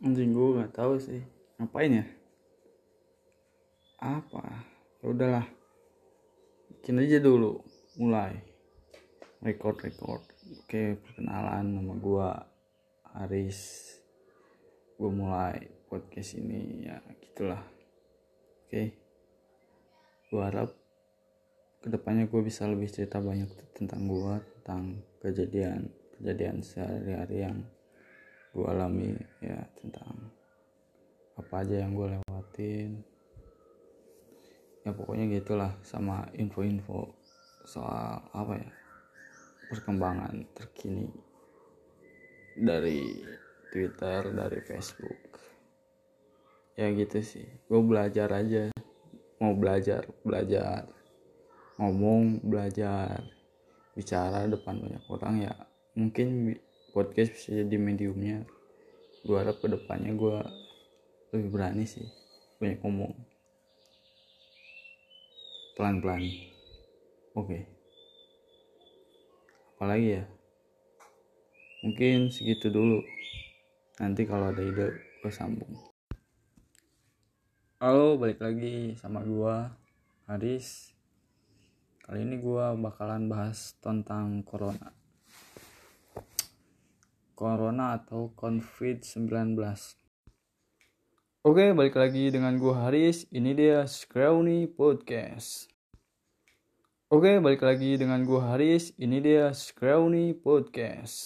anjing gue nggak tahu sih. Ngapain ya? Apa? Ya udahlah. Bikin aja dulu. Mulai. Record record. Oke perkenalan nama gue Haris gue mulai podcast ini. Ya gitulah. Oke. Gue harap ke depannya gue bisa lebih cerita banyak tentang gue tentang kejadian kejadian sehari-hari yang gue alami ya tentang apa aja yang gue lewatin. Ya pokoknya gitulah sama info-info soal apa ya perkembangan terkini dari Twitter dari Facebook. Ya gitu sih. Gue belajar aja. Mau belajar belajar ngomong belajar bicara depan banyak orang ya mungkin podcast bisa jadi mediumnya. Gue harap ke depannya gue lebih berani sih banyak ngomong. Pelan-pelan. Oke. Apalagi ya? Mungkin segitu dulu. Nanti kalau ada ide gue sambung. Halo balik lagi sama gue Haris. Kali ini gue bakalan bahas tentang corona corona atau covid-19 Oke, balik lagi dengan gue Haris. Ini dia Scrawny Podcast. Oke, balik lagi dengan gue Haris. Ini dia Scrawny Podcast.